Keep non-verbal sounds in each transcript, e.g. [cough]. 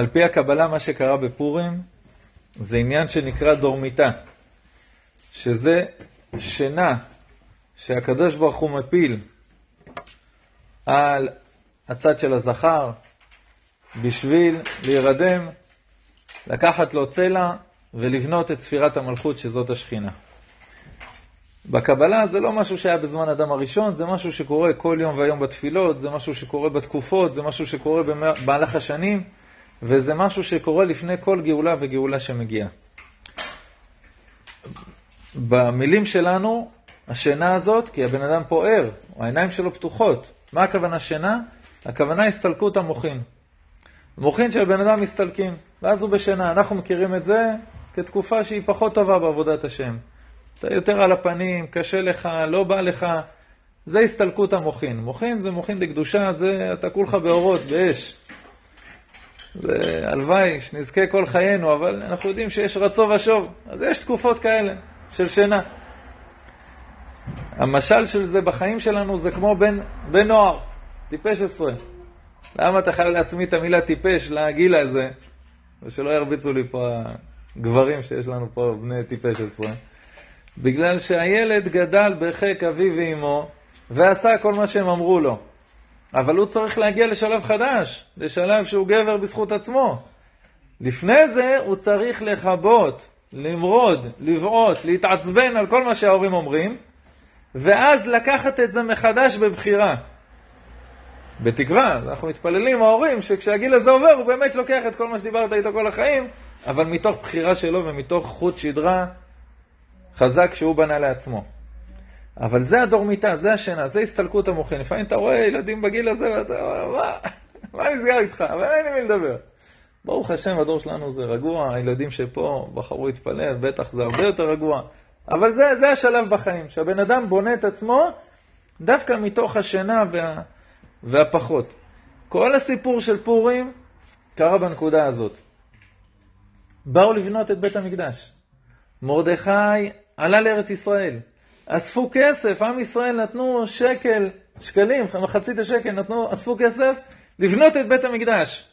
על פי הקבלה, מה שקרה בפורים זה עניין שנקרא דורמיתה, שזה שינה שהקדוש ברוך הוא מפיל על הצד של הזכר בשביל להירדם, לקחת לו צלע ולבנות את ספירת המלכות שזאת השכינה. בקבלה זה לא משהו שהיה בזמן אדם הראשון, זה משהו שקורה כל יום והיום בתפילות, זה משהו שקורה בתקופות, זה משהו שקורה במהלך השנים, וזה משהו שקורה לפני כל גאולה וגאולה שמגיעה. במילים שלנו, השינה הזאת, כי הבן אדם פה ער, העיניים שלו פתוחות. מה הכוונה שינה? הכוונה הסתלקות המוחין. מוחין של בן אדם מסתלקים, ואז הוא בשינה. אנחנו מכירים את זה כתקופה שהיא פחות טובה בעבודת השם. אתה יותר על הפנים, קשה לך, לא בא לך. זה הסתלקות המוחין. מוחין זה מוחין דקדושה, זה אתה כולך באורות, באש. הלוואי שנזכה כל חיינו, אבל אנחנו יודעים שיש רצו ושוב. אז יש תקופות כאלה של שינה. המשל של זה בחיים שלנו זה כמו בן, בן נוער, טיפש עשרה. למה אתה חייב לעצמי את המילה טיפש לגיל הזה? ושלא ירביצו לי פה הגברים שיש לנו פה בני טיפש עשרה. בגלל שהילד גדל בחיק אביו ואמו ועשה כל מה שהם אמרו לו. אבל הוא צריך להגיע לשלב חדש, לשלב שהוא גבר בזכות עצמו. לפני זה הוא צריך לכבות, למרוד, לבעוט, להתעצבן על כל מה שההורים אומרים, ואז לקחת את זה מחדש בבחירה. בתקווה, אנחנו מתפללים, ההורים, שכשהגיל הזה עובר, הוא באמת לוקח את כל מה שדיברת איתו כל החיים, אבל מתוך בחירה שלו ומתוך חוט שדרה חזק שהוא בנה לעצמו. אבל זה הדורמיתה, זה השינה, זה הסתלקות המוחין. לפעמים אתה רואה ילדים בגיל הזה ואתה אומר, מה, מה נסגר איתך? אבל אין לי מי לדבר. ברוך השם, הדור שלנו זה רגוע, הילדים שפה בחרו להתפלל, בטח זה הרבה יותר רגוע. אבל זה, זה השלב בחיים, שהבן אדם בונה את עצמו דווקא מתוך השינה וה, והפחות. כל הסיפור של פורים קרה בנקודה הזאת. באו לבנות את בית המקדש. מרדכי עלה לארץ ישראל. אספו כסף, עם ישראל נתנו שקל, שקלים, מחצית השקל, נתנו, אספו כסף לבנות את בית המקדש.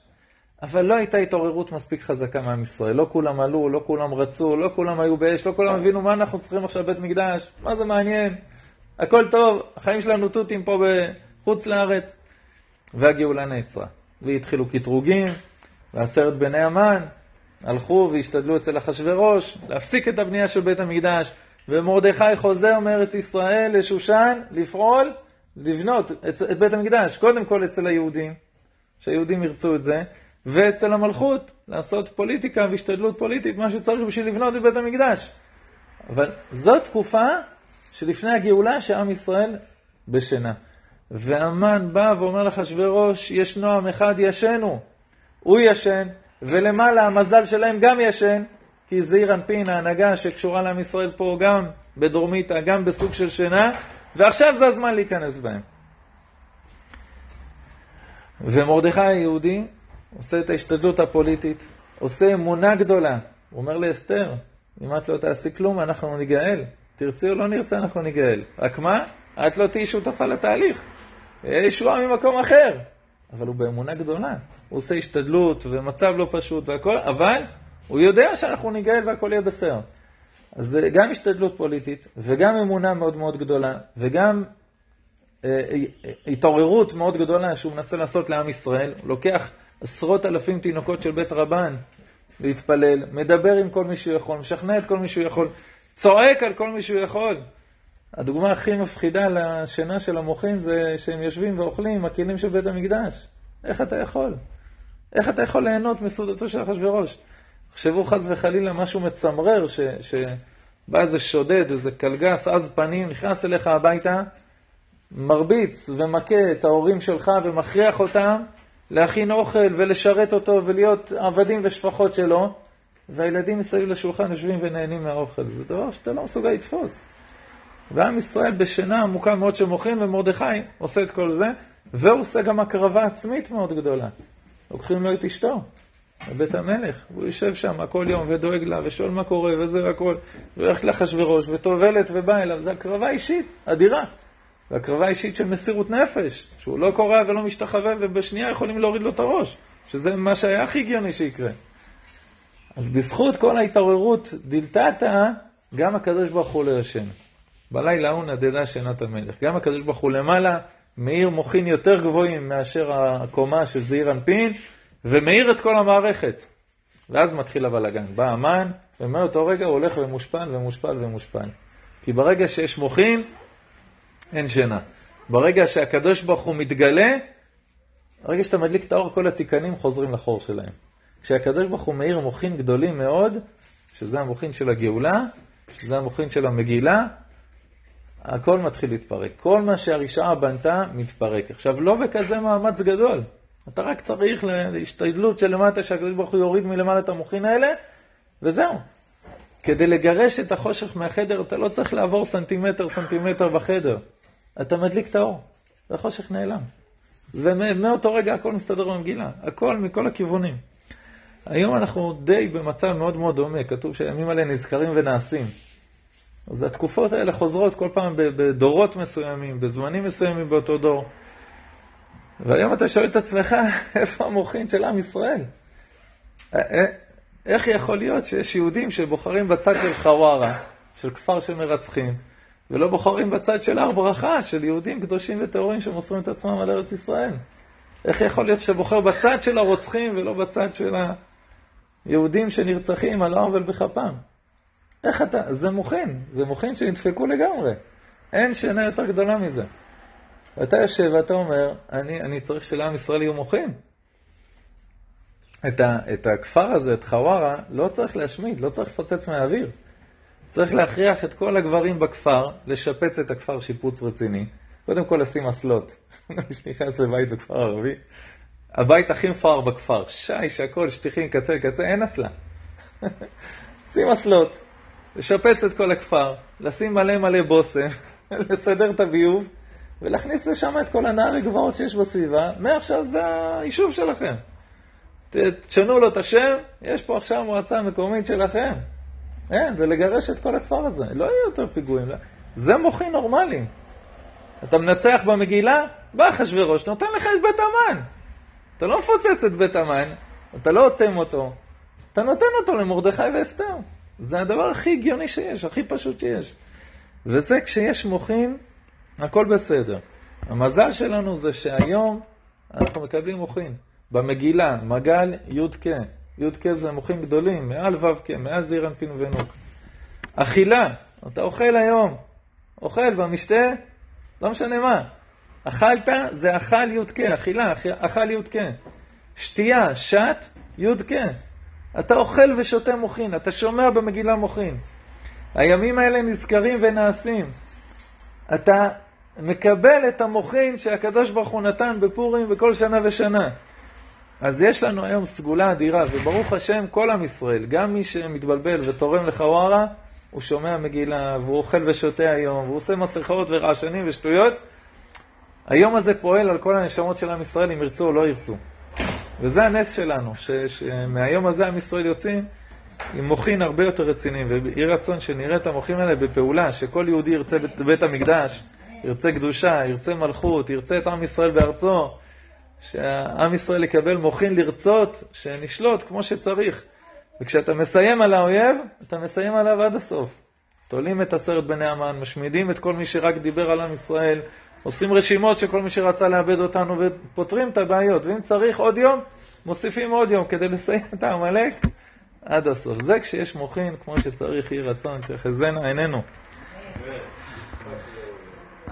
אבל לא הייתה התעוררות מספיק חזקה מעם ישראל. לא כולם עלו, לא כולם רצו, לא כולם היו באש, לא כולם הבינו מה אנחנו צריכים עכשיו בית מקדש, מה זה מעניין, הכל טוב, החיים שלנו תותים פה בחוץ לארץ. והגאולה נעצרה. והתחילו קטרוגים, ועשרת בני המן הלכו והשתדלו אצל אחשורוש להפסיק את הבנייה של בית המקדש, ומרדכי חוזר מארץ ישראל לשושן לפעול, לבנות את, את בית המקדש, קודם כל אצל היהודים, שהיהודים ירצו את זה, ואצל המלכות, לעשות פוליטיקה והשתדלות פוליטית, מה שצריך בשביל לבנות את בית המקדש. אבל זו תקופה שלפני הגאולה שעם ישראל בשינה. והמן בא ואומר לאחשוורוש, יש נועם אחד ישנו. הוא ישן, ולמעלה המזל שלהם גם ישן, כי זעיר אנפין, ההנהגה שקשורה לעם ישראל פה גם בדורמיתא, גם בסוג של שינה, ועכשיו זה הזמן להיכנס בהם. ומרדכי היהודי עושה את ההשתדלות הפוליטית, עושה אמונה גדולה. הוא אומר לאסתר, אם את לא תעשי כלום, אנחנו ניגאל. תרצי או לא נרצה, אנחנו ניגאל. רק מה? את לא תהיי שותפה לתהליך. ישועה ממקום אחר. אבל הוא באמונה גדולה. הוא עושה השתדלות ומצב לא פשוט והכל, אבל הוא יודע שאנחנו ניגאל והכל יהיה בסדר. אז זה גם השתדלות פוליטית, וגם אמונה מאוד מאוד גדולה, וגם אה, אה, התעוררות מאוד גדולה שהוא מנסה לעשות לעם ישראל. הוא לוקח עשרות אלפים תינוקות של בית רבן להתפלל, מדבר עם כל מי שהוא יכול, משכנע את כל מי שהוא יכול, צועק על כל מי שהוא יכול. הדוגמה הכי מפחידה לשינה של המוחים זה שהם יושבים ואוכלים עם הכלים של בית המקדש. איך אתה יכול? איך אתה יכול ליהנות מסעודתו של אחשוורוש? תחשבו חס וחלילה משהו מצמרר, ש, שבא איזה שודד, איזה קלגס, עז פנים, נכנס אליך הביתה, מרביץ ומכה את ההורים שלך ומכריח אותם להכין אוכל ולשרת אותו ולהיות עבדים ושפחות שלו, והילדים מסביב לשולחן יושבים ונהנים מהאוכל. זה דבר שאתה לא מסוגל לתפוס. ועם ישראל בשינה עמוקה מאוד שמוחין, ומרדכי עושה את כל זה, והוא עושה גם הקרבה עצמית מאוד גדולה. לוקחים לו את אשתו, בבית המלך, הוא יושב שם כל יום ודואג לה, ושואל מה קורה, וזה והכל, והולכת לאחשוורוש, וטובלת ובאה אליו, זו הקרבה אישית, אדירה. והקרבה אישית של מסירות נפש, שהוא לא קורע ולא משתחווה, ובשנייה יכולים להוריד לו את הראש. שזה מה שהיה הכי הגיוני שיקרה. אז בזכות כל ההתעוררות דלתתא, גם הקדוש ברוך הוא לא. בלילה ההוא נדדה שנת המלך. גם הקדוש ברוך הוא למעלה, מאיר מוחין יותר גבוהים מאשר הקומה של זעיר אנפין, ומאיר את כל המערכת. ואז מתחיל הבלאגן. בא המן, ומאותו רגע הוא הולך ומושפל ומושפל ומושפל. כי ברגע שיש מוחין, אין שינה. ברגע שהקדוש ברוך הוא מתגלה, ברגע שאתה מדליק את האור, כל התיקנים חוזרים לחור שלהם. כשהקדוש ברוך הוא מאיר מוחין גדולים מאוד, שזה המוחין של הגאולה, שזה המוחין של המגילה, הכל מתחיל להתפרק. כל מה שהרשעה בנתה, מתפרק. עכשיו, לא בכזה מאמץ גדול. אתה רק צריך להשתדלות של למטה, שהקדוש ברוך הוא יוריד מלמעלה את המוחין האלה, וזהו. כדי לגרש את החושך מהחדר, אתה לא צריך לעבור סנטימטר, סנטימטר בחדר. אתה מדליק את האור, והחושך נעלם. ומאותו רגע הכל מסתדר במגילה, הכל מכל הכיוונים. היום אנחנו די במצב מאוד מאוד דומה, כתוב שהימים האלה נזכרים ונעשים. אז התקופות האלה חוזרות כל פעם בדורות מסוימים, בזמנים מסוימים באותו דור. והיום אתה שואל את עצמך, [laughs] איפה המוחין של עם ישראל? איך יכול להיות שיש יהודים שבוחרים בצד של חווארה, של כפר של מרצחים, ולא בוחרים בצד של הר ברכה, של יהודים קדושים וטהורים שמוסרים את עצמם על ארץ ישראל? איך יכול להיות שבוחר בצד של הרוצחים ולא בצד של היהודים שנרצחים על העוול בכפם? איך אתה, זה מוחין, זה מוחין שנדפקו לגמרי. אין שינה יותר גדולה מזה. ואתה יושב ואתה אומר, אני, אני צריך שלעם ישראל יהיו מוחין. את, ה, את הכפר הזה, את חווארה, לא צריך להשמיד, לא צריך לפוצץ מהאוויר. צריך להכריח את כל הגברים בכפר לשפץ את הכפר שיפוץ רציני. קודם כל לשים אסלות. [laughs] מי שנכנס לבית בכפר ערבי, הבית הכי מפואר בכפר, שיש, הכל, שטיחים, קצה לקצה, אין אסלה. [laughs] שים אסלות, לשפץ את כל הכפר, לשים מלא מלא בושם, [laughs] לסדר את הביוב, ולהכניס לשם את כל הנערי גבעות שיש בסביבה. מעכשיו זה היישוב שלכם. תשנו לו את השם, יש פה עכשיו מועצה מקומית שלכם. אין, ולגרש את כל הכפר הזה. לא יהיו יותר פיגועים. זה מוחי נורמלי. אתה מנצח במגילה, בא אחשוורוש, נותן לך את בית המן. אתה לא מפוצץ את בית המן, אתה לא אוטם אותו, אתה נותן אותו למרדכי ואסתר. זה הדבר הכי הגיוני שיש, הכי פשוט שיש. וזה כשיש מוחין, הכל בסדר. המזל שלנו זה שהיום אנחנו מקבלים מוחין. במגילה, מגל י"ק. י"ק זה מוחים גדולים, מעל ו"ק, מעל זעיר אנפין ונוק. אכילה, אתה אוכל היום, אוכל במשתה, לא משנה מה. אכלת, זה אכל י"ק, אכילה, אכל י"ק. שתייה, שת, י"ק. אתה אוכל ושותה מוחין, אתה שומע במגילה מוחין. הימים האלה נזכרים ונעשים. אתה מקבל את המוחין שהקדוש ברוך הוא נתן בפורים בכל שנה ושנה. אז יש לנו היום סגולה אדירה, וברוך השם כל עם ישראל, גם מי שמתבלבל ותורם לחווארה, הוא שומע מגילה, והוא אוכל ושותה היום, והוא עושה מסכות ורעשנים ושטויות. היום הזה פועל על כל הנשמות של עם ישראל, אם ירצו או לא ירצו. וזה הנס שלנו, ש, שמהיום הזה עם ישראל יוצאים עם מוחין הרבה יותר רציניים, ויהי רצון שנראה את המוחים האלה בפעולה, שכל יהודי ירצה בית, בית המקדש, ירצה קדושה, ירצה מלכות, ירצה את עם ישראל בארצו, שהעם ישראל יקבל מוחין לרצות, שנשלוט כמו שצריך. וכשאתה מסיים על האויב, אתה מסיים עליו עד הסוף. תולים את עשרת בני המן, משמידים את כל מי שרק דיבר על עם ישראל, עושים רשימות של כל מי שרצה לאבד אותנו ופותרים את הבעיות. ואם צריך עוד יום, מוסיפים עוד יום כדי לסיים את העמלק עד הסוף. זה כשיש מוחין כמו שצריך, יהי רצון, שחזינה עינינו.